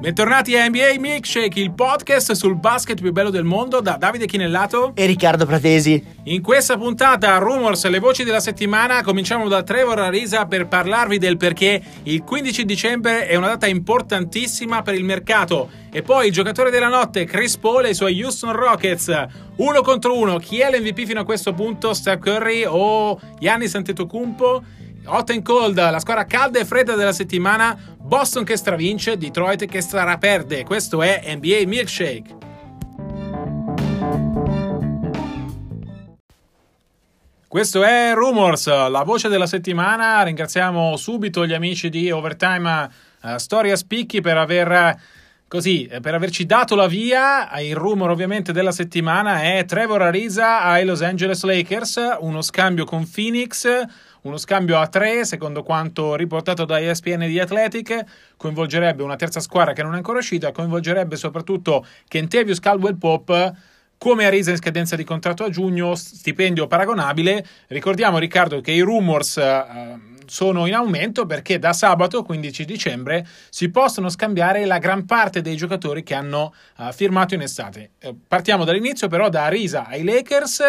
Bentornati a NBA Milkshake, il podcast sul basket più bello del mondo da Davide Chinellato e Riccardo Pratesi. In questa puntata Rumors, le voci della settimana, cominciamo da Trevor Arisa per parlarvi del perché il 15 dicembre è una data importantissima per il mercato. E poi il giocatore della notte, Chris Paul e i suoi Houston Rockets. Uno contro uno, chi è l'MVP fino a questo punto? Steph Curry o Giannis Antetokounmpo? Hot and cold, la squadra calda e fredda della settimana, Boston che stravince, Detroit che straperde. Questo è NBA Milkshake. Questo è Rumors, la voce della settimana. Ringraziamo subito gli amici di Overtime uh, Storia Spicchi per aver Così, per averci dato la via, il rumor ovviamente della settimana è Trevor Ariza ai Los Angeles Lakers, uno scambio con Phoenix, uno scambio a tre, secondo quanto riportato da ESPN di Athletic, coinvolgerebbe una terza squadra che non è ancora uscita, coinvolgerebbe soprattutto Kentavious Caldwell Pop come Arisa in scadenza di contratto a giugno, stipendio paragonabile. Ricordiamo Riccardo che i rumors uh, sono in aumento perché da sabato 15 dicembre si possono scambiare la gran parte dei giocatori che hanno uh, firmato in estate. Uh, partiamo dall'inizio però da Arisa ai Lakers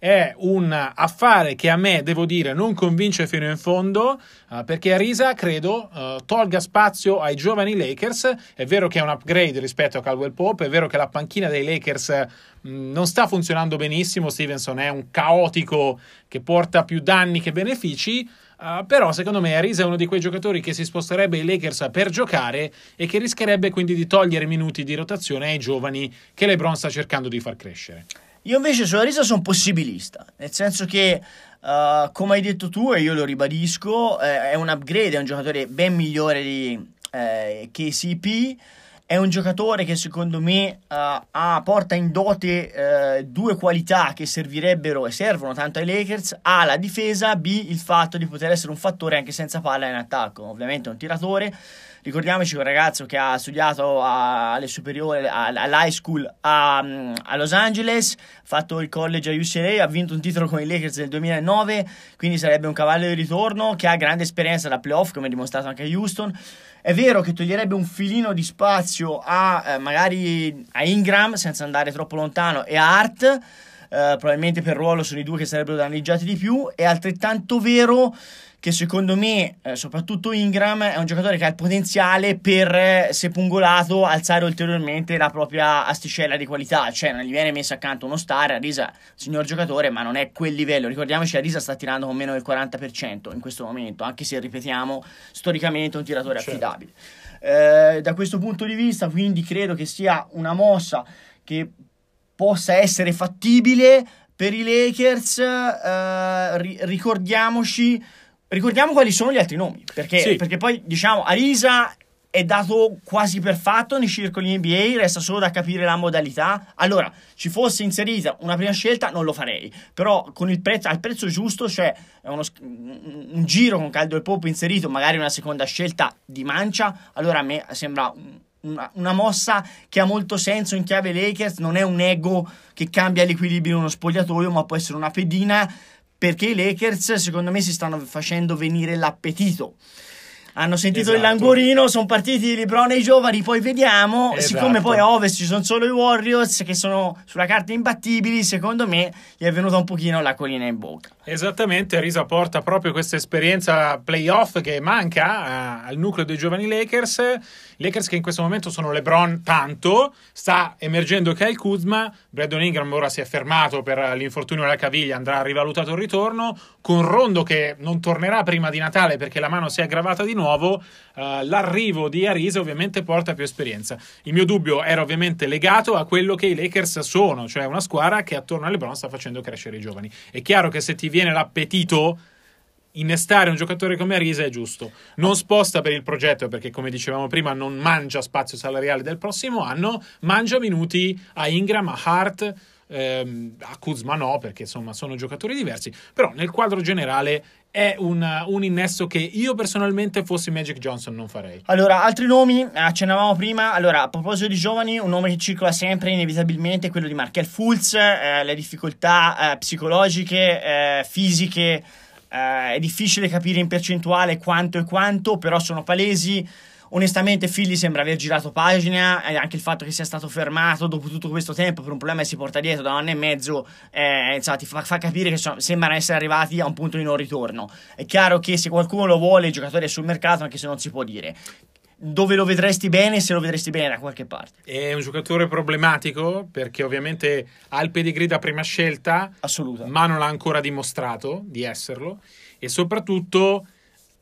è un affare che a me, devo dire, non convince fino in fondo, uh, perché Arisa, credo, uh, tolga spazio ai giovani Lakers. È vero che è un upgrade rispetto a Caldwell Pope, è vero che la panchina dei Lakers mh, mm, non sta funzionando benissimo, Stevenson è un caotico che porta più danni che benefici, Uh, però secondo me Arisa è uno di quei giocatori che si sposterebbe ai Lakers per giocare e che rischierebbe quindi di togliere minuti di rotazione ai giovani che LeBron sta cercando di far crescere. Io invece sulla risa sono possibilista, nel senso che, uh, come hai detto tu, e io lo ribadisco, eh, è un upgrade, è un giocatore ben migliore di eh, KCP. È un giocatore che secondo me uh, ha, porta in dote uh, due qualità che servirebbero e servono tanto ai Lakers. A, la difesa, B, il fatto di poter essere un fattore anche senza palla in attacco. Ovviamente è un tiratore Ricordiamoci un ragazzo che ha studiato alle superiori, all'high school a, a, Los Angeles, fatto il college a UCLA, ha vinto un titolo con i Lakers nel 2009, quindi sarebbe un cavallo di ritorno che ha grande esperienza da playoff, come ha dimostrato anche a Houston. È vero che toglierebbe un filino di spazio a eh, magari a Ingram senza andare troppo lontano e a Hart. Eh, probabilmente per ruolo sono i due che sarebbero danneggiati di più. È altrettanto vero che secondo me, eh, soprattutto Ingram, è un giocatore che ha il potenziale per, eh, se pungolato, alzare ulteriormente la propria asticella di qualità. Cioè, non gli viene messo accanto uno star, Arisa, signor giocatore, ma non è quel livello. Ricordiamoci, Arisa sta tirando con meno del 40% in questo momento, anche se, ripetiamo, storicamente è un tiratore certo. affidabile. Eh, da questo punto di vista, quindi, credo che sia una mossa che possa essere fattibile per i Lakers. Eh, ri- ricordiamoci ricordiamo quali sono gli altri nomi, perché, sì. perché poi diciamo Arisa è dato quasi per fatto nei circoli NBA, resta solo da capire la modalità. Allora, ci fosse inserita una prima scelta, non lo farei, però con il prezzo, al prezzo giusto, cioè uno, un giro con Caldo e Popo inserito, magari una seconda scelta di mancia, allora a me sembra una, una, mossa che ha molto senso in chiave Lakers, non è un ego che cambia l'equilibrio in uno spogliatoio, ma può essere una pedina perché i Lakers secondo me si stanno facendo venire l'appetito hanno sentito esatto. il languorino, sono partiti LeBron e i giovani, poi vediamo. Esatto. Siccome poi a Ovest ci sono solo i Warriors che sono sulla carta imbattibili, secondo me gli è venuta un pochino la colina in bocca. Esattamente, Risa porta proprio questa esperienza playoff che manca al nucleo dei giovani Lakers. Lakers che in questo momento sono LeBron tanto, sta emergendo Kyle Kuzma, Brandon Ingram ora si è fermato per l'infortunio alla caviglia, andrà rivalutato il ritorno, con Rondo che non tornerà prima di Natale perché la mano si è aggravata di nuovo, uh, l'arrivo di Arisa ovviamente porta più esperienza. Il mio dubbio era ovviamente legato a quello che i Lakers sono, cioè una squadra che attorno a LeBron sta facendo crescere i giovani. È chiaro che se ti viene l'appetito innestare un giocatore come Arisa è giusto. Non sposta per il progetto perché, come dicevamo prima, non mangia spazio salariale del prossimo anno, mangia minuti a Ingram, a Hart. Ehm, a Kuzma no, perché insomma sono giocatori diversi, però nel quadro generale è un, un, innesto che io personalmente fossi Magic Johnson non farei. Allora, altri nomi, accennavamo prima, allora a proposito di giovani, un nome che circola sempre inevitabilmente è quello di Markel Fulz, eh, le difficoltà eh, psicologiche, eh, fisiche, eh, è difficile capire in percentuale quanto e quanto, però sono palesi. Onestamente Philly sembra aver girato pagina e anche il fatto che sia stato fermato dopo tutto questo tempo per un problema che si porta dietro da un anno e mezzo eh, insomma, ti fa, fa, capire che so, sembrano essere arrivati a un punto di non ritorno. È chiaro che se qualcuno lo vuole il giocatore è sul mercato anche se non si può dire dove lo vedresti bene se lo vedresti bene da qualche parte. È un giocatore problematico perché ovviamente ha il pedigree da prima scelta, ma non l'ha ancora dimostrato di esserlo e soprattutto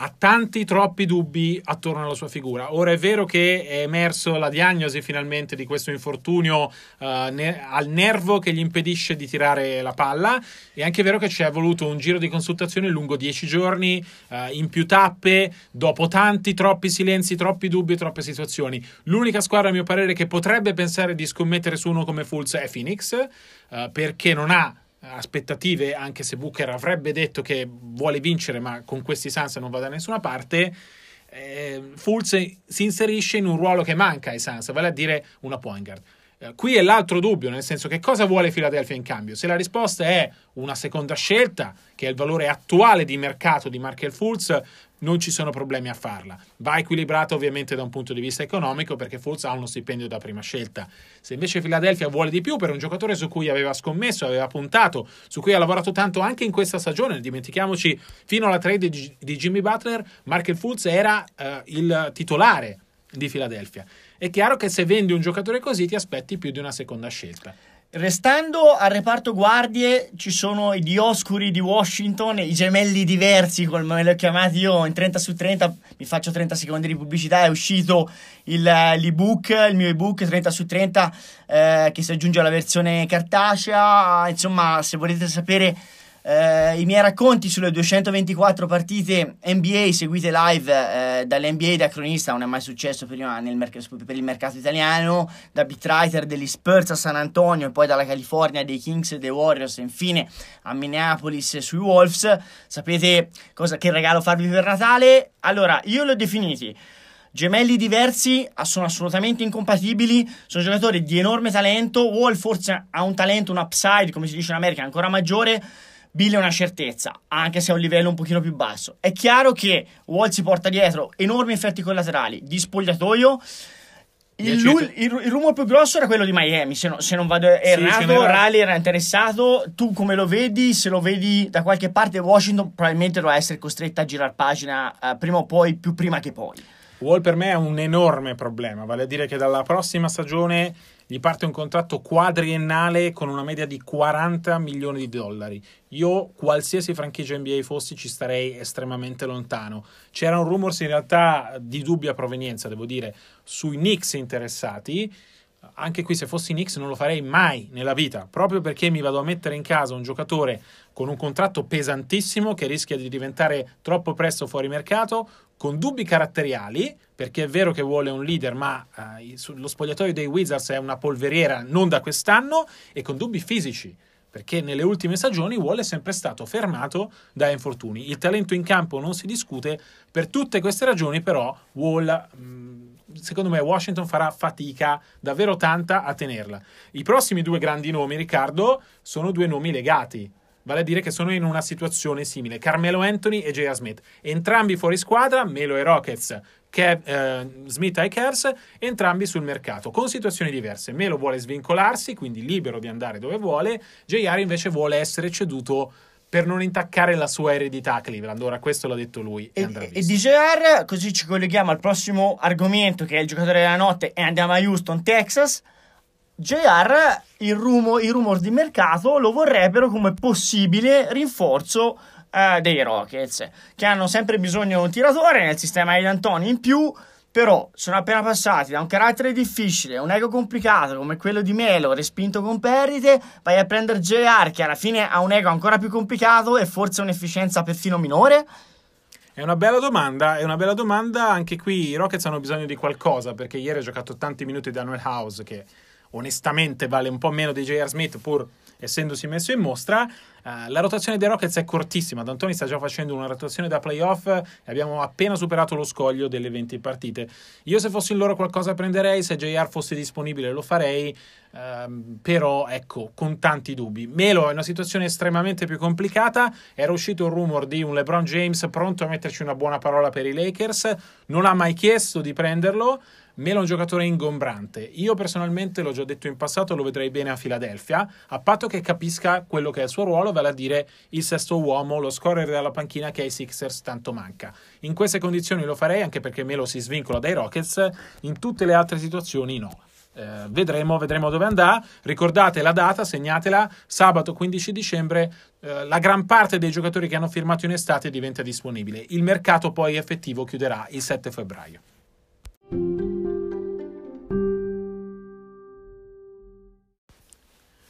ha tanti troppi dubbi attorno alla sua figura. Ora è vero che è emerso la diagnosi finalmente di questo infortunio uh, ne- al nervo che gli impedisce di tirare la palla. È anche vero che ci è voluto un giro di consultazione lungo dieci giorni, uh, in più tappe, dopo tanti, troppi silenzi, troppi dubbi e troppe situazioni. L'unica squadra, a mio parere, che potrebbe pensare di scommettere su uno come Fulz è Phoenix, uh, perché non ha aspettative, anche se Booker avrebbe detto che vuole vincere, ma con questi Suns non va da nessuna parte. Eh, Fulz si inserisce in un ruolo che manca ai Suns, vale a dire una point guard. Eh, qui è l'altro dubbio, nel senso che cosa vuole Philadelphia in cambio? Se la risposta è una seconda scelta, che è il valore attuale di mercato di Markel Fultz, non ci sono problemi a farla. Va equilibrata ovviamente da un punto di vista economico perché Fultz ha uno stipendio da prima scelta. Se invece Philadelphia vuole di più per un giocatore su cui aveva scommesso, aveva puntato, su cui ha lavorato tanto anche in questa stagione, dimentichiamoci fino alla trade di, Jimmy Butler, Markel Fultz era uh, il titolare di Philadelphia. È chiaro che se vendi un giocatore così ti aspetti più di una seconda scelta. Restando al reparto guardie, ci sono i Dioscuri di Washington, i gemelli diversi, come li ho chiamati io, in 30 su 30, mi faccio 30 secondi di pubblicità, è uscito il, l'ebook, il mio ebook 30 su 30, eh, che si aggiunge alla versione cartacea, insomma, se volete sapere eh, i miei racconti sulle 224 partite NBA seguite live eh, dall'NBA da cronista, non è mai successo prima merc- per il mercato italiano, da beatwriter degli Spurs a San Antonio e poi dalla California dei Kings e dei Warriors e infine a Minneapolis sui Wolves. Sapete cosa, che regalo farvi per Natale? Allora, io li ho definiti gemelli diversi, sono assolutamente incompatibili, sono giocatori di enorme talento, Wall forse ha un talento, un upside, come si dice in America, ancora maggiore, Bill è una certezza, anche se a un livello un pochino più basso. È chiaro che Wall si porta dietro enormi effetti collaterali di spogliatoio. Il, il, il, rumore più grosso era quello di Miami, se, no, se non vado errato, sì, Raleigh era interessato, tu come lo vedi? Se lo vedi da qualche parte Washington probabilmente dovrà essere costretta a girare pagina uh, prima o poi, più prima che poi. Wall per me è un enorme problema, vale a dire che dalla prossima stagione gli parte un contratto quadriennale con una media di 40 milioni di dollari. Io, qualsiasi franchigia NBA fossi, ci starei estremamente lontano. C'erano rumors in realtà di dubbia provenienza, devo dire, sui Knicks interessati. Anche qui, se fossi Knicks, non lo farei mai nella vita, proprio perché mi vado a mettere in casa un giocatore con un contratto pesantissimo che rischia di diventare troppo presto fuori mercato, con dubbi caratteriali, perché è vero che vuole un leader, ma eh, lo spogliatoio dei Wizards è una polveriera non da quest'anno, e con dubbi fisici, perché nelle ultime stagioni Wall è sempre stato fermato da infortuni. Il talento in campo non si discute, per tutte queste ragioni però Wall... Mh, secondo me Washington farà fatica davvero tanta a tenerla. I prossimi due grandi nomi, Riccardo, sono due nomi legati vale a dire che sono in una situazione simile. Carmelo Anthony e J.R. Smith, entrambi fuori squadra, Melo e Rockets, Kev, eh, Smith ai Cavs, entrambi sul mercato, con situazioni diverse. Melo vuole svincolarsi, quindi libero di andare dove vuole, J.R. invece vuole essere ceduto per non intaccare la sua eredità a Cleveland. Ora, questo l'ha detto lui. E, e, e di JR, così ci colleghiamo al prossimo argomento che è il giocatore della notte e andiamo a Houston, Texas. JR, il, rumo, i rumor di mercato lo vorrebbero come possibile rinforzo eh, dei Rockets, che hanno sempre bisogno di un tiratore nel sistema di D'Antoni in più. Però sono appena passati da un carattere difficile, un ego complicato come quello di Melo, respinto con perdite, vai a prendere JR che alla fine ha un ego ancora più complicato e forse un'efficienza perfino minore? È una bella domanda, è una bella domanda. Anche qui i Rockets hanno bisogno di qualcosa perché ieri ha giocato tanti minuti da Noel House che onestamente vale un po' meno di J.R. Smith, pur essendosi messo in mostra. Uh, la rotazione dei Rockets è cortissima. D'Antoni sta già facendo una rotazione da playoff e abbiamo appena superato lo scoglio delle 20 partite. Io, se fossi in loro, qualcosa prenderei. Se JR fosse disponibile, lo farei. Uh, però, ecco, con tanti dubbi. Melo è una situazione estremamente più complicata. Era uscito un rumor di un LeBron James pronto a metterci una buona parola per i Lakers. Non ha mai chiesto di prenderlo. Melo è un giocatore ingombrante. Io personalmente, l'ho già detto in passato, lo vedrei bene a Filadelfia, a patto che capisca quello che è il suo ruolo, vale a dire il sesto uomo, lo scorer della panchina che ai Sixers tanto manca. In queste condizioni lo farei, anche perché Melo si svincola dai Rockets, in tutte le altre situazioni no. Eh, vedremo, vedremo dove andrà. Ricordate la data, segnatela, sabato 15 dicembre. Eh, la gran parte dei giocatori che hanno firmato in estate diventa disponibile. Il mercato poi effettivo chiuderà il 7 febbraio.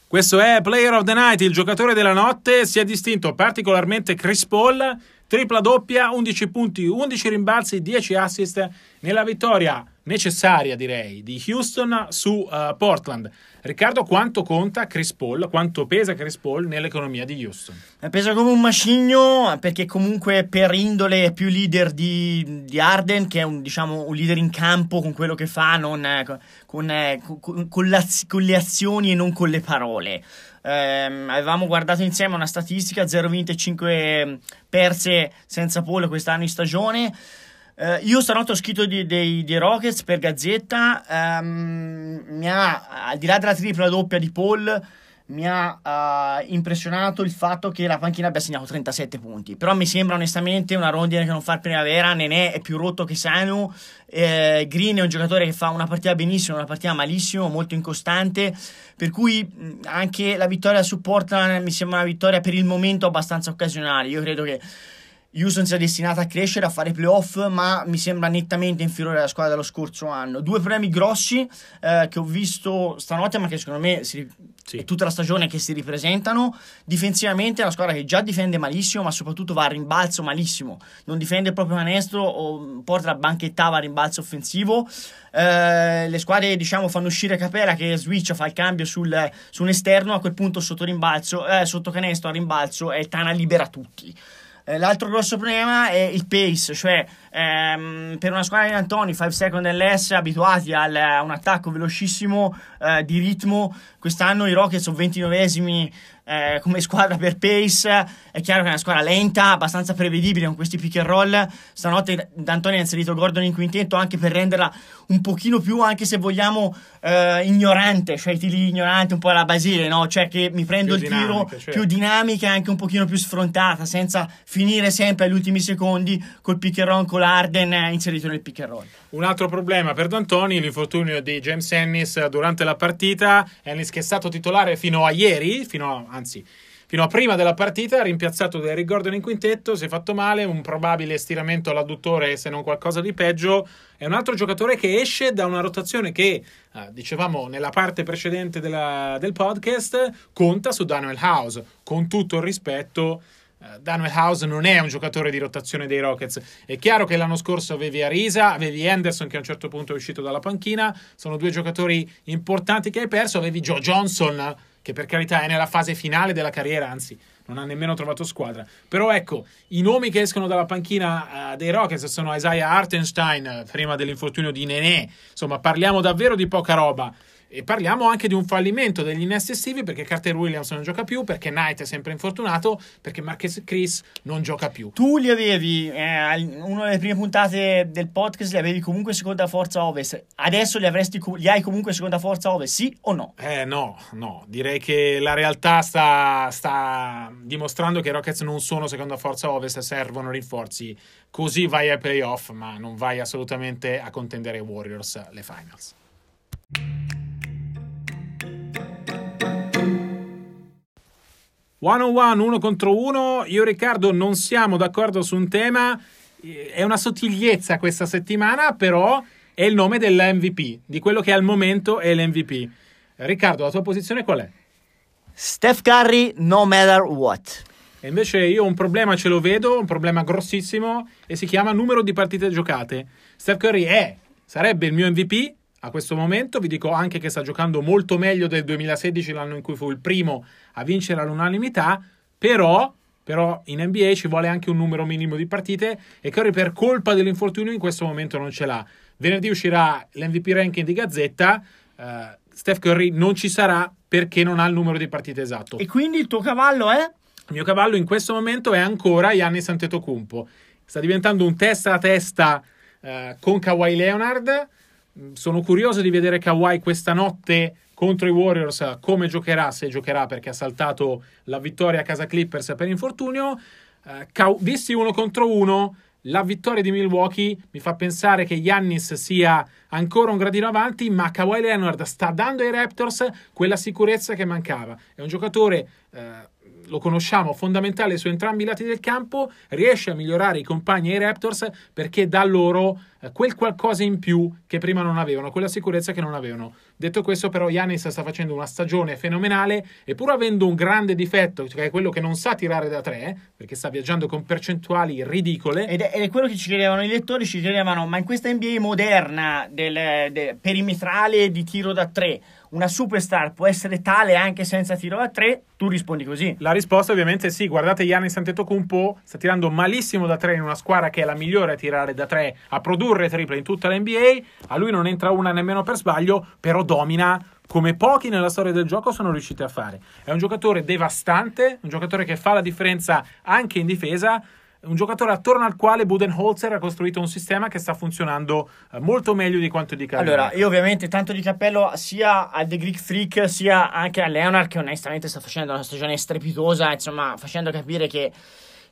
Questo è Player of the Night, il giocatore della notte. Si è distinto particolarmente Chris Paul, tripla doppia, 11 punti, 11 rimbalzi, 10 assist nella vittoria necessaria, direi, di Houston su uh, Portland. Riccardo, quanto conta Chris Paul, quanto pesa Chris Paul nell'economia di Houston? Eh, pesa come un macigno perché comunque per indole è più leader di, di Arden, che è un, diciamo, un, leader in campo con quello che fa, non, eh, con, eh, con, con, la, con, le azioni e non con le parole. Eh, avevamo guardato insieme una statistica, 0,25 perse senza Paul quest'anno in stagione. Uh, io stanotte ho scritto di, dei, dei, Rockets per Gazzetta, um, mi ha, al di là della tripla doppia di Paul, mi ha uh, impressionato il fatto che la panchina abbia segnato 37 punti. Però mi sembra onestamente una rondine che non fa primavera. Nenè è più rotto che sano. Eh, Green è un giocatore che fa una partita benissimo, una partita malissimo, molto incostante. Per cui anche la vittoria su Portland mi sembra una vittoria per il momento abbastanza occasionale. Io credo che Houston sia destinata a crescere, a fare playoff, ma mi sembra nettamente inferiore alla squadra dello scorso anno. Due problemi grossi eh, che ho visto stanotte, ma che secondo me si, sì. è tutta la stagione che si ripresentano. Difensivamente è una squadra che già difende malissimo, ma soprattutto va a rimbalzo malissimo. Non difende il proprio canestro o porta la banchettava a rimbalzo offensivo. Eh, le squadre diciamo fanno uscire Capela che switch fa il cambio sul, su un esterno a quel punto sotto rimbalzo eh, sotto canestro a rimbalzo e Tana libera tutti l'altro grosso problema è il pace, cioè ehm, per una squadra di Antoni 5 second less abituati a un attacco velocissimo eh, di ritmo, quest'anno i Rockets sono 29esimi eh, come squadra per pace. È chiaro che è una squadra lenta, abbastanza prevedibile con questi pick and roll. Stanotte D'Antoni ha inserito Gordon in quintetto anche per renderla un pochino più, anche se vogliamo, eh, ignorante, cioè tiri ignorante un po' alla Basile, no? Cioè che mi prendo il tiro certo. più dinamica e anche un pochino più sfrontata, senza finire sempre agli ultimi secondi col pick and roll con l'Arden inserito nel pick and roll. Un altro problema per D'Antoni, l'infortunio di James Ennis durante la partita. Ennis che è stato titolare fino a ieri, fino a anzi fino a prima della partita, rimpiazzato da Eric Gordon in quintetto, si è fatto male, un probabile stiramento all'adduttore se non qualcosa di peggio, è un altro giocatore che esce da una rotazione che, eh, dicevamo nella parte precedente della, del podcast, conta su Daniel House, con tutto il rispetto. Uh, Daniel House non è un giocatore di rotazione dei Rockets. È chiaro che l'anno scorso avevi Arisa, avevi Anderson che a un certo punto è uscito dalla panchina, sono due giocatori importanti che hai perso, avevi Joe Johnson che per carità è nella fase finale della carriera, anzi non ha nemmeno trovato squadra. Però ecco, i nomi che escono dalla panchina uh, dei Rockets sono Isaiah Hartenstein, prima dell'infortunio di Nenè, insomma parliamo davvero di poca roba. E parliamo anche di un fallimento degli innesti estivi perché Carter Williams non gioca più, perché Knight è sempre infortunato, perché Marquez Chris non gioca più. Tu li avevi, eh, una delle prime puntate del podcast, li avevi comunque seconda forza ovest. Adesso li, avresti, li hai comunque seconda forza ovest, sì o no? Eh no, no. Direi che la realtà sta, sta dimostrando che i Rockets non sono seconda forza ovest, servono rinforzi. Così vai ai playoff, ma non vai assolutamente a contendere i Warriors le finals. One on one, uno contro uno. Io e Riccardo non siamo d'accordo su un tema. È una sottigliezza questa settimana, però è il nome dell'MVP, di quello che al momento è l'MVP. Riccardo, la tua posizione qual è? Steph Curry, no matter what. E invece io un problema ce lo vedo, un problema grossissimo, e si chiama numero di partite giocate. Steph Curry è, sarebbe il mio MVP, a questo momento. Vi dico anche che sta giocando molto meglio del 2016, l'anno in cui fu il primo a vincere all'unanimità, però, però in NBA ci vuole anche un numero minimo di partite e Curry per colpa dell'infortunio in questo momento non ce l'ha. Venerdì uscirà l'MVP ranking di Gazzetta, uh, Steph Curry non ci sarà perché non ha il numero di partite esatto. E quindi il tuo cavallo è? Il mio cavallo in questo momento è ancora Giannis Antetokounmpo. Sta diventando un testa a testa uh, con Kawhi Leonard sono curioso di vedere Kawhi questa notte contro i Warriors come giocherà, se giocherà perché ha saltato la vittoria a casa Clippers per infortunio. Uh, visti uno contro uno, la vittoria di Milwaukee mi fa pensare che Yannis sia ancora un gradino avanti, ma Kawhi Leonard sta dando ai Raptors quella sicurezza che mancava. È un giocatore uh, lo conosciamo, fondamentale su entrambi i lati del campo, riesce a migliorare i compagni e i Raptors perché dà loro eh, quel qualcosa in più che prima non avevano, quella sicurezza che non avevano. Detto questo, però, Yanis sta facendo una stagione fenomenale e pur avendo un grande difetto, che è quello che non sa tirare da tre, perché sta viaggiando con percentuali ridicole. Ed è, è quello che ci chiedevano i lettori, ci chiedevano, ma in questa NBA moderna del, del perimetrale di tiro da tre, una superstar può essere tale anche senza tiro da tre? Tu rispondi così. La risposta ovviamente è sì. Guardate Giannis Antetokounmpo sta tirando malissimo da tre in una squadra che è la migliore a tirare da tre, a produrre triple in tutta l'NBA. A lui non entra una nemmeno per sbaglio, però domina come pochi nella storia del gioco sono riusciti a fare. È un giocatore devastante, un giocatore che fa la differenza anche in difesa un giocatore attorno al quale Budenholzer ha costruito un sistema che sta funzionando eh, molto meglio di quanto dica Allora, io ovviamente tanto di cappello sia al The Greek Freak sia anche a Leonard che onestamente sta facendo una stagione strepitosa, insomma, facendo capire che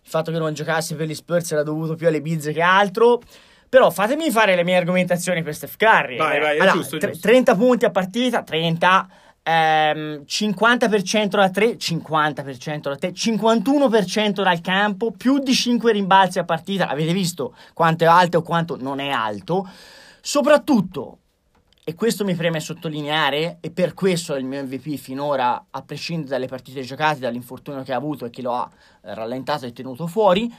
il fatto che non giocasse per gli Spurs era dovuto più alle bizze che altro. Però fatemi fare le mie argomentazioni per Steph Curry. Vai, vai, è allora, giusto, è giusto. 30 punti a partita, 30 ehm, 50% da 3, 50% da 3, 51% dal campo, più di 5 rimbalzi a partita. Avete visto quanto è alto o quanto non è alto? Soprattutto, e questo mi preme sottolineare, e per questo il mio MVP finora, a prescindere dalle partite giocate, dall'infortunio che ha avuto e che lo ha rallentato e tenuto fuori,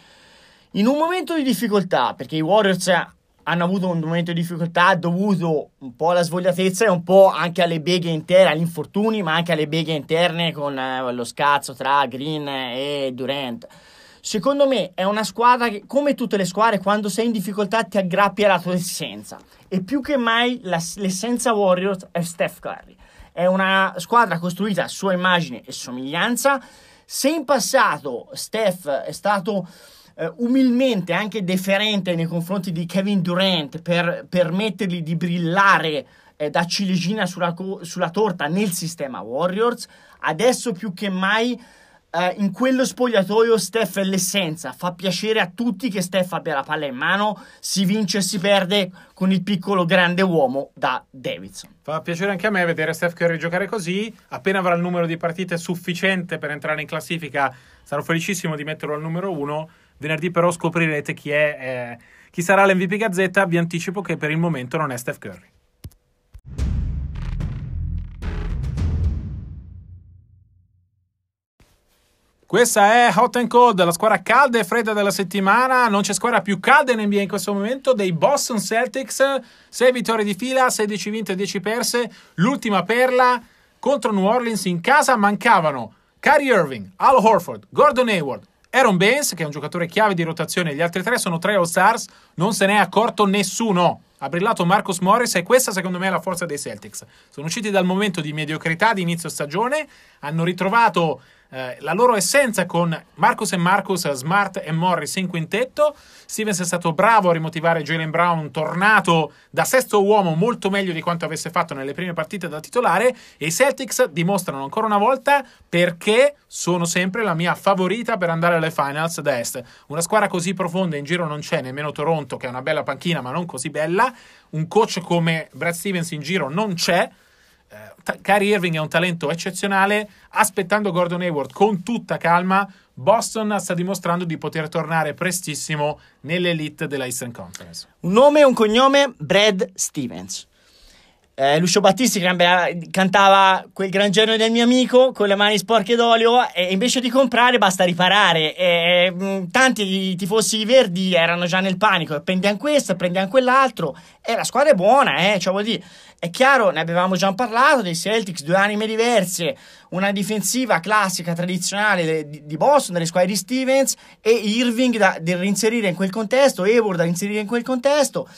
in un momento di difficoltà, perché i Warriors hanno avuto un momento di difficoltà dovuto un po' alla svogliatezza e un po' anche alle beghe interne, agli infortuni, ma anche alle beghe interne con eh, lo scazzo tra Green e Durant. Secondo me è una squadra che, come tutte le squadre, quando sei in difficoltà ti aggrappi alla tua essenza. E più che mai la, l'essenza Warriors è Steph Curry. È una squadra costruita a sua immagine e somiglianza. Se in passato Steph è stato eh, umilmente anche deferente nei confronti di Kevin Durant per permettergli di brillare eh, da ciliegina sulla, sulla, torta nel sistema Warriors, adesso più che mai eh, in quello spogliatoio Steph è l'essenza, fa piacere a tutti che Steph abbia la palla in mano, si vince e si perde con il piccolo grande uomo da Davidson. Fa piacere anche a me vedere Steph Curry giocare così, appena avrà il numero di partite sufficiente per entrare in classifica sarò felicissimo di metterlo al numero uno Venerdì però scoprirete chi, è, eh, chi sarà l'MVP Gazzetta. Vi anticipo che per il momento non è Steph Curry. Questa è Hot and Cold, la squadra calda e fredda della settimana. Non c'è squadra più calda in NBA in questo momento dei Boston Celtics. 6 vittorie di fila, 16 vinte e 10 perse. L'ultima perla contro New Orleans in casa mancavano Kyrie Irving, Al Horford, Gordon Hayward, Aaron Baines, che è un giocatore chiave di rotazione, gli altri tre sono tre All-Stars, non se n'è accorto nessuno. Ha brillato Marcus Morris e questa secondo me è la forza dei Celtics. Sono usciti dal momento di mediocrità di inizio stagione, hanno ritrovato eh, la loro essenza con Marcus e Marcus, Smart e Morris in quintetto. Stevens è stato bravo a rimotivare Jalen Brown, tornato da sesto uomo molto meglio di quanto avesse fatto nelle prime partite da titolare. E i Celtics dimostrano ancora una volta perché sono sempre la mia favorita per andare alle finals da est. Una squadra così profonda in giro non c'è, nemmeno Toronto, che è una bella panchina, ma non così bella. Un coach come Brad Stevens in giro non c'è eh, Kyrie Irving è un talento eccezionale, aspettando Gordon Hayward con tutta calma, Boston sta dimostrando di poter tornare prestissimo nell'elite della Eastern Conference. Un nome e un cognome, Brad Stevens. Eh, Lucio Battisti cantava quel gran genio del mio amico con le mani sporche d'olio e invece di comprare basta riparare. E, mh, tanti tifosi verdi erano già nel panico. Prendiamo questo, prendiamo quell'altro. E la squadra è buona eh, cioè vuol dire è chiaro, ne avevamo già parlato dei Celtics, due anime diverse, una difensiva classica, tradizionale di Boston, delle squadre di Stevens e Irving da, da reinserire in quel contesto, Hayward da inserire in quel contesto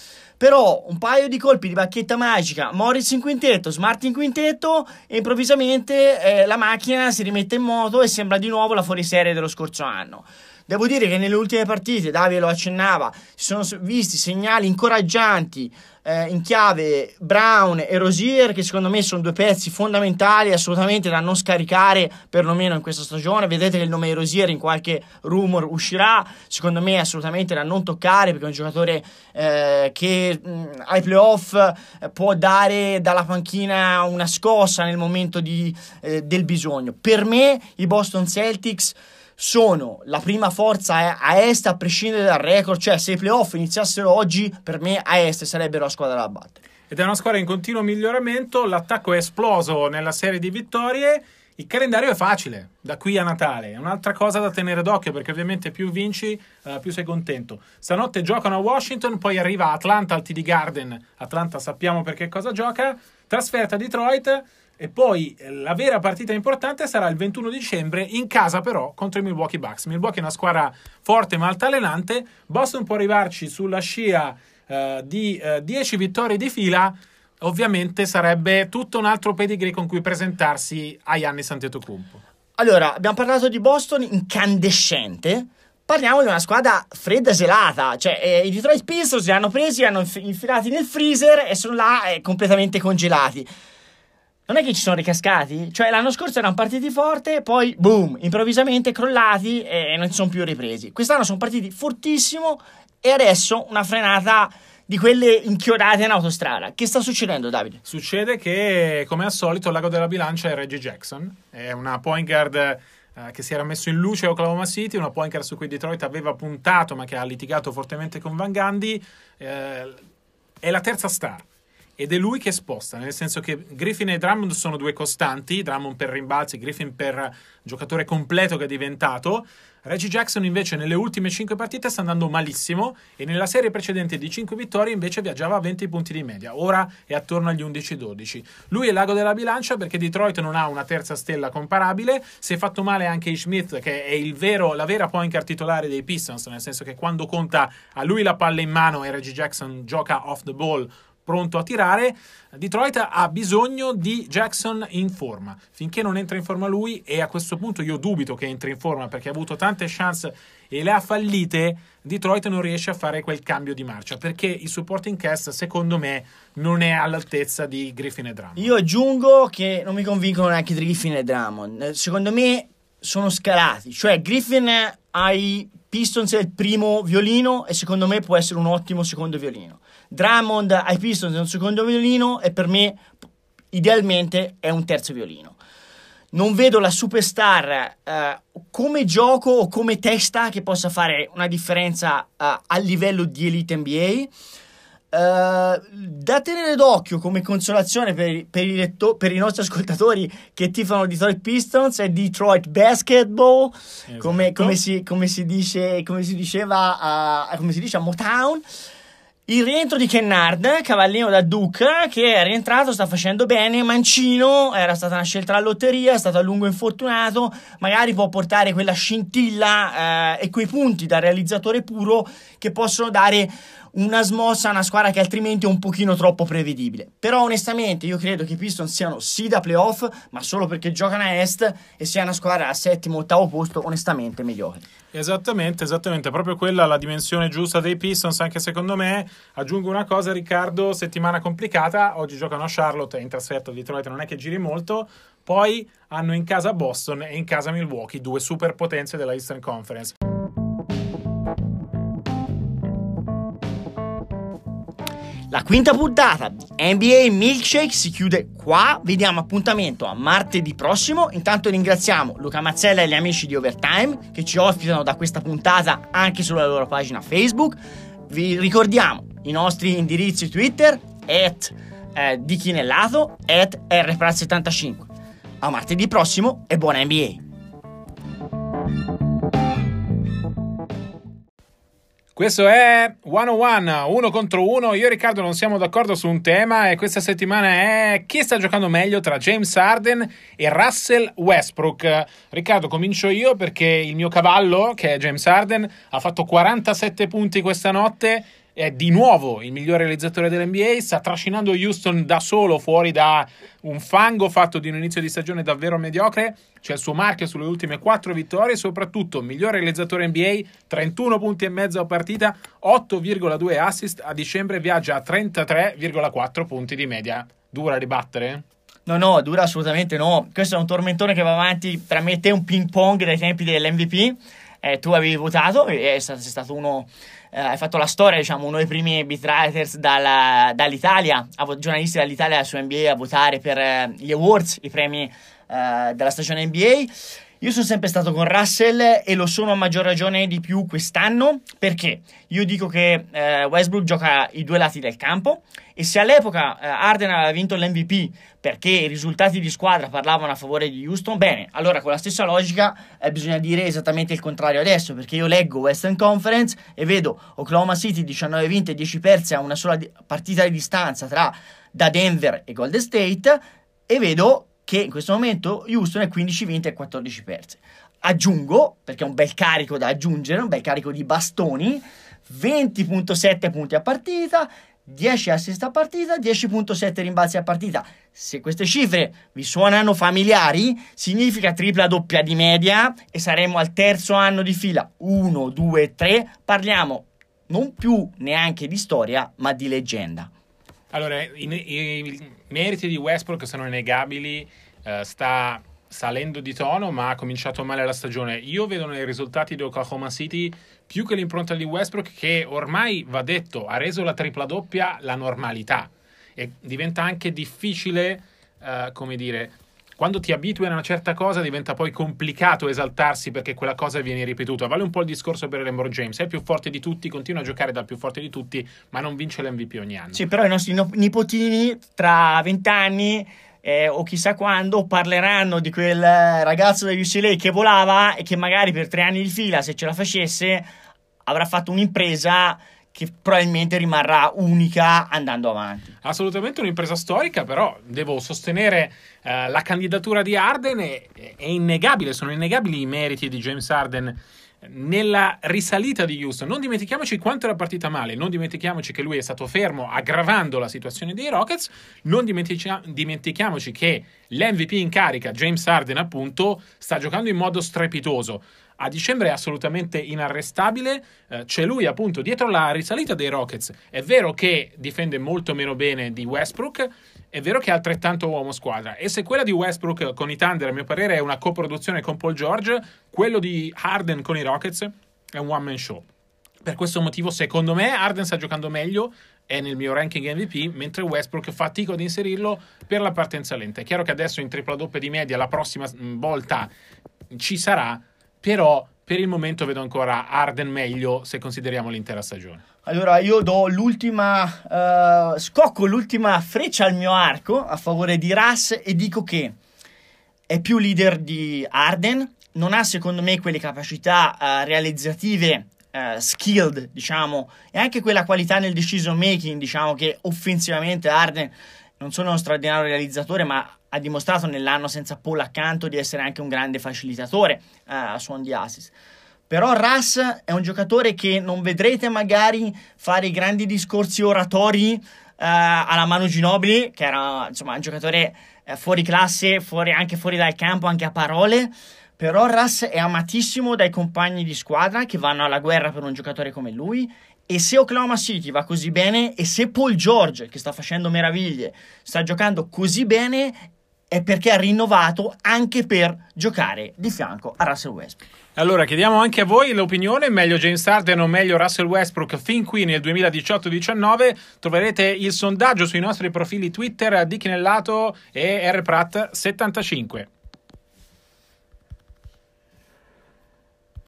però un paio di colpi di bacchetta magica, Morris in quintetto, Smart in quintetto e improvvisamente eh, la macchina si rimette in moto e sembra di nuovo la fuoriserie dello scorso anno. Devo dire che nelle ultime partite, Davide lo accennava, si sono visti segnali incoraggianti eh, in chiave Brown e Rosier, che secondo me sono due pezzi fondamentali, assolutamente da non scaricare, perlomeno in questa stagione. Vedete che il nome di Rosier in qualche rumor uscirà, secondo me assolutamente da non toccare, perché è un giocatore eh, che mh, ai playoff eh, può dare dalla panchina una scossa nel momento di, eh, del bisogno. Per me i Boston Celtics sono la prima forza a est a prescindere dal record, cioè se i playoff iniziassero oggi per me a est sarebbero la squadra da battere. Ed è una squadra in continuo miglioramento, l'attacco è esploso nella serie di vittorie, il calendario è facile da qui a Natale, è un'altra cosa da tenere d'occhio perché ovviamente più vinci uh, più sei contento. Stanotte giocano a Washington, poi arriva Atlanta al TD Garden, Atlanta sappiamo perché cosa gioca, trasferta a Detroit e poi eh, la vera partita importante sarà il 21 dicembre in casa però contro i Milwaukee Bucks. Milwaukee è una squadra forte ma altalenante. Boston può arrivarci sulla scia uh, di eh, 10 vittorie di fila. Ovviamente sarebbe tutto un altro pedigree con cui presentarsi a Giannis Antetokounmpo. Allora, abbiamo parlato di Boston incandescente. Parliamo di una squadra fredda e gelata, cioè eh, i Detroit Pistons li hanno presi, li hanno infilati nel freezer e sono là eh, completamente congelati non è che ci sono ricascati. Cioè, l'anno scorso erano partiti forte, poi boom, improvvisamente crollati e non si sono più ripresi. Quest'anno sono partiti fortissimo e adesso una frenata di quelle inchiodate in autostrada. Che sta succedendo, Davide? Succede che, come al solito, il lago della bilancia è Reggie Jackson. È una point guard eh, che si era messo in luce a Oklahoma City, una point guard su cui Detroit aveva puntato, ma che ha litigato fortemente con Van Gundy. Eh, è la terza star ed è lui che sposta, nel senso che Griffin e Drummond sono due costanti, Drummond per rimbalzi, Griffin per giocatore completo che è diventato. Reggie Jackson invece nelle ultime 5 partite sta andando malissimo e nella serie precedente di 5 vittorie invece viaggiava a 20 punti di media, ora è attorno agli 11-12. Lui è l'ago della bilancia perché Detroit non ha una terza stella comparabile, si è fatto male anche. Smith che è vero, la vera point guard titolare dei Pistons, nel senso che quando conta a lui la palla in mano e Reggie Jackson gioca off the ball pronto a tirare. Detroit ha bisogno di Jackson in forma. Finché non entra in forma lui, e a questo punto io dubito che entri in forma perché ha avuto tante chance e le ha fallite, Detroit non riesce a fare quel cambio di marcia perché il supporting cast, secondo me, non è all'altezza di Griffin e Drummond. Io aggiungo che non mi convincono neanche Griffin e Drummond. Secondo me sono scalati, cioè Griffin ai Pistons è il primo violino e secondo me può essere un ottimo secondo violino. Drummond ai Pistons è un secondo violino e per me idealmente è un terzo violino. Non vedo la superstar uh, come gioco o come testa che possa fare una differenza uh, a livello di elite NBA. Uh, eh, da tenere d'occhio come consolazione per, per, i letto- per, i nostri ascoltatori che tifano Detroit Pistons è Detroit Basketball, esatto. come, come, si, come, si dice, come si diceva a, come si dice a Motown. Il rientro di Kennard, cavallino da Duke, che è rientrato, sta facendo bene. Mancino era stata una scelta alla lotteria, è stato a lungo infortunato. Magari può portare quella scintilla eh, e quei punti da realizzatore puro che possono dare una smossa a una squadra che altrimenti è un pochino troppo prevedibile. Però onestamente io credo che i Pistons siano sì da playoff, ma solo perché giocano a est e sia una squadra a settimo, ottavo posto, onestamente mediocre. Esattamente, esattamente, proprio quella la dimensione giusta dei Pistons, anche secondo me. Aggiungo una cosa, Riccardo, settimana complicata, oggi giocano a Charlotte in trasferta Detroit non è che giri molto, poi hanno in casa Boston e in casa Milwaukee, due superpotenze della Eastern Conference. La quinta puntata di NBA Milkshake si chiude qua. Vediamo appuntamento a martedì prossimo. Intanto ringraziamo Luca Mazzella e gli amici di Overtime che ci ospitano da questa puntata anche sulla loro pagina Facebook. Vi ricordiamo i nostri indirizzi Twitter at eh, di chi nel lato at rprat75. A martedì prossimo e buona NBA! Questo è 101, uno contro uno. Io e Riccardo non siamo d'accordo su un tema e questa settimana è chi sta giocando meglio tra James Harden e Russell Westbrook. Riccardo, comincio io perché il mio cavallo, che è James Harden, ha fatto 47 punti questa notte è di nuovo il miglior realizzatore dell'NBA, sta trascinando Houston da solo fuori da un fango fatto di un inizio di stagione davvero mediocre. C'è il suo marchio sulle ultime quattro vittorie, soprattutto miglior realizzatore NBA, 31 punti e mezzo a partita, 8,2 assist, a dicembre viaggia a 33,4 punti di media. Dura ribattere? No, no, dura assolutamente no. Questo è un tormentone che va avanti tra me e te, un ping pong dai tempi dell'MVP. Eh, tu avevi votato, e sei stato uno eh, hai fatto la storia, diciamo, uno dei primi beat writers dalla, dall'Italia, giornalisti dall'Italia su NBA a votare per eh, gli awards, i premi eh, della stagione NBA. Io sono sempre stato con Russell e lo sono a maggior ragione di più quest'anno perché io dico che eh, Westbrook gioca i due lati del campo e se all'epoca eh, Arden aveva vinto l'MVP perché i risultati di squadra parlavano a favore di Houston, bene, allora con la stessa logica eh, bisogna dire esattamente il contrario adesso perché io leggo Western Conference e vedo Oklahoma City 19 vinte e 10 perse a una sola di- partita di distanza tra da Denver e Golden State e vedo che in questo momento Houston è 15 vinte e 14 perse. Aggiungo, perché è un bel carico da aggiungere, un bel carico di bastoni, 20.7 punti a partita, 10 assist a partita, 10.7 rimbalzi a partita. Se queste cifre vi suonano familiari, significa tripla doppia di media e saremo al terzo anno di fila. 1, 2, 3. Parliamo non più neanche di storia, ma di leggenda. Allora, i, i meriti di Westbrook sono innegabili, uh, sta salendo di tono, ma ha cominciato male la stagione. Io vedo nei risultati di Oklahoma City più che l'impronta di Westbrook, che ormai va detto, ha reso la tripla doppia la normalità. E diventa anche difficile, uh, come dire, quando ti abitui a una certa cosa diventa poi complicato esaltarsi perché quella cosa viene ripetuta. Vale un po' il discorso per LeBron James, è il più forte di tutti, continua a giocare dal più forte di tutti, ma non vince l'MVP ogni anno. Sì, però i nostri nipotini tra vent'anni eh, o chissà quando parleranno di quel ragazzo degli UCLA che volava e che magari per tre anni di fila, se ce la facesse, avrà fatto un'impresa che probabilmente rimarrà unica andando avanti. Assolutamente un'impresa storica, però devo sostenere eh, la candidatura di Arden, è, è, innegabile, sono innegabili i meriti di James Arden nella risalita di Houston. Non dimentichiamoci quanto era partita male, non dimentichiamoci che lui è stato fermo aggravando la situazione dei Rockets, non dimentichiamoci che l'MVP in carica, James Arden appunto, sta giocando in modo strepitoso a dicembre è assolutamente inarrestabile. Eh, c'è lui appunto dietro la risalita dei Rockets. È vero che difende molto meno bene di Westbrook. È vero che è altrettanto uomo squadra. E se quella di Westbrook con i Thunder, a mio parere, è una coproduzione con Paul George, quello di Harden con i Rockets è un one man show. Per questo motivo, secondo me, Harden sta giocando meglio è nel mio ranking MVP, mentre Westbrook fatico ad inserirlo per la partenza lenta. È chiaro che adesso in tripla doppia di media la prossima volta ci sarà, però per il momento vedo ancora Arden meglio se consideriamo l'intera stagione. Allora io do l'ultima, uh, scocco l'ultima freccia al mio arco a favore di Russ e dico che è più leader di Arden, non ha secondo me quelle capacità uh, realizzative uh, skilled, diciamo, e anche quella qualità nel decision making, diciamo che offensivamente Arden non solo uno straordinario realizzatore, ma ha dimostrato nell'anno senza Paul accanto di essere anche un grande facilitatore uh, a suon di assist. Però Russ è un giocatore che non vedrete magari fare i grandi discorsi oratori uh, alla mano Ginobili, che era insomma un giocatore uh, fuori classe, fuori, anche fuori dal campo, anche a parole. Però Russ è amatissimo dai compagni di squadra che vanno alla guerra per un giocatore come lui e se Oklahoma City va così bene e se Paul George, che sta facendo meraviglie, sta giocando così bene, è perché ha rinnovato anche per giocare di fianco a Russell Westbrook. Allora, chiediamo anche a voi l'opinione, meglio James Harden o meglio Russell Westbrook fin qui nel 2018-19? Troverete il sondaggio sui nostri profili Twitter di Chinellato e rprat75.